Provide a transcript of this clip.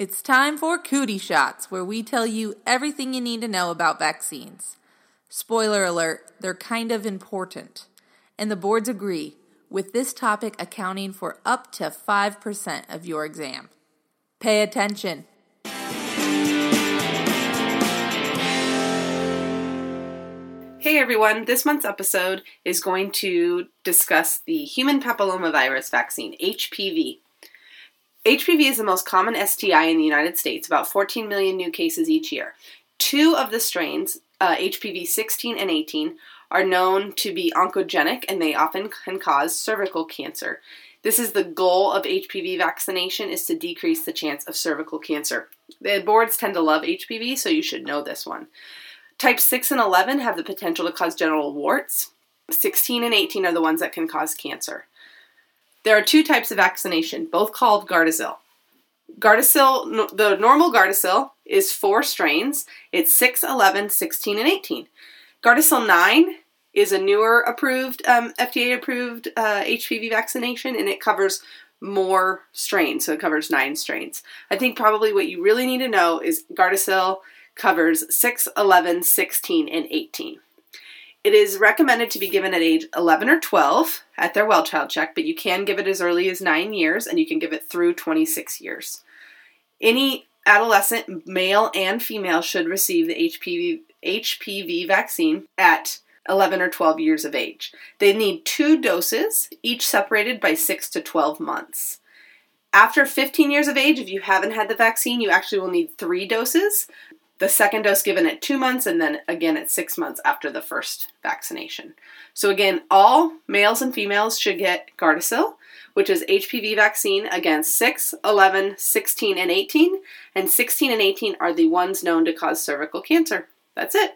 It's time for Cootie Shots, where we tell you everything you need to know about vaccines. Spoiler alert, they're kind of important. And the boards agree, with this topic accounting for up to 5% of your exam. Pay attention. Hey everyone, this month's episode is going to discuss the human papillomavirus vaccine, HPV. HPV is the most common STI in the United States, about 14 million new cases each year. Two of the strains, uh, HPV 16 and 18, are known to be oncogenic and they often can cause cervical cancer. This is the goal of HPV vaccination is to decrease the chance of cervical cancer. The boards tend to love HPV, so you should know this one. Type 6 and 11 have the potential to cause genital warts. 16 and 18 are the ones that can cause cancer. There are two types of vaccination, both called Gardasil. Gardasil, the normal Gardasil is four strains. It's 6, 11, 16, and 18. Gardasil 9 is a newer approved, um, FDA approved uh, HPV vaccination, and it covers more strains. So it covers nine strains. I think probably what you really need to know is Gardasil covers 6, 11, 16, and 18. It is recommended to be given at age 11 or 12 at their well child check, but you can give it as early as 9 years and you can give it through 26 years. Any adolescent, male and female, should receive the HPV, HPV vaccine at 11 or 12 years of age. They need two doses, each separated by 6 to 12 months. After 15 years of age, if you haven't had the vaccine, you actually will need three doses the second dose given at two months and then again at six months after the first vaccination. So, again, all males and females should get Gardasil, which is HPV vaccine against 6, 11, 16, and 18. And 16 and 18 are the ones known to cause cervical cancer. That's it.